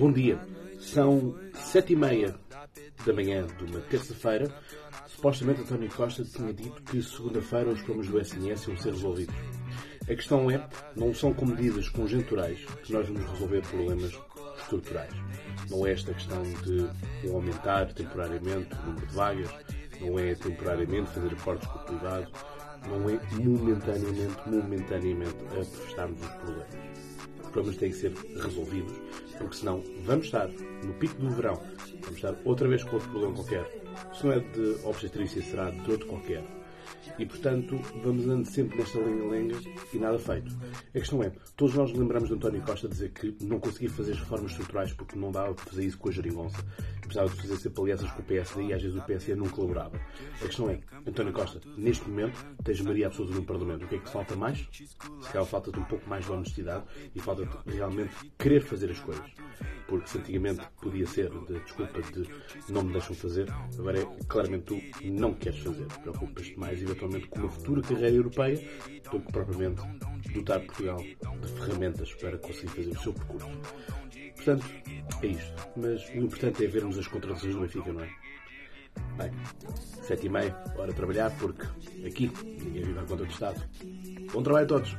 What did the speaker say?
Bom dia. São sete e meia da manhã de uma terça-feira. Supostamente António Costa tinha dito que segunda-feira os problemas do SNS iam ser resolvidos. A questão é, não são com medidas conjunturais que nós vamos resolver problemas estruturais. Não é esta questão de aumentar temporariamente o número de vagas, não é temporariamente fazer acordos com o privado, não é momentaneamente, momentaneamente afastarmos os problemas. Problemas têm que ser resolvidos, porque senão vamos estar no pico do verão, vamos estar outra vez com outro problema qualquer. Se não é de obstetrícia, será de outro qualquer. E, portanto, vamos andando sempre nesta linha lenga e nada feito. A questão é, todos nós lembramos de António Costa dizer que não conseguia fazer as reformas estruturais porque não dava para fazer isso com a geringonça. Precisava de fazer sempre alianças com o PSD e às vezes o PSD não colaborava. A questão é, António Costa, neste momento, tens maioria absoluta no Parlamento. O que é que falta mais? Se calhar falta-te um pouco mais de honestidade e falta-te realmente querer fazer as coisas. Porque antigamente podia ser de desculpa de não me deixam fazer, agora é claramente tu não queres fazer. Preocupas-te mais eventualmente com uma futura carreira europeia do que propriamente dotar Portugal de ferramentas para conseguir fazer o seu percurso. Portanto, é isto. Mas o importante é vermos as contradições do Benfica, não é? Bem, sete e meia, hora de trabalhar, porque aqui ninguém vive a conta do Estado. Bom trabalho a todos!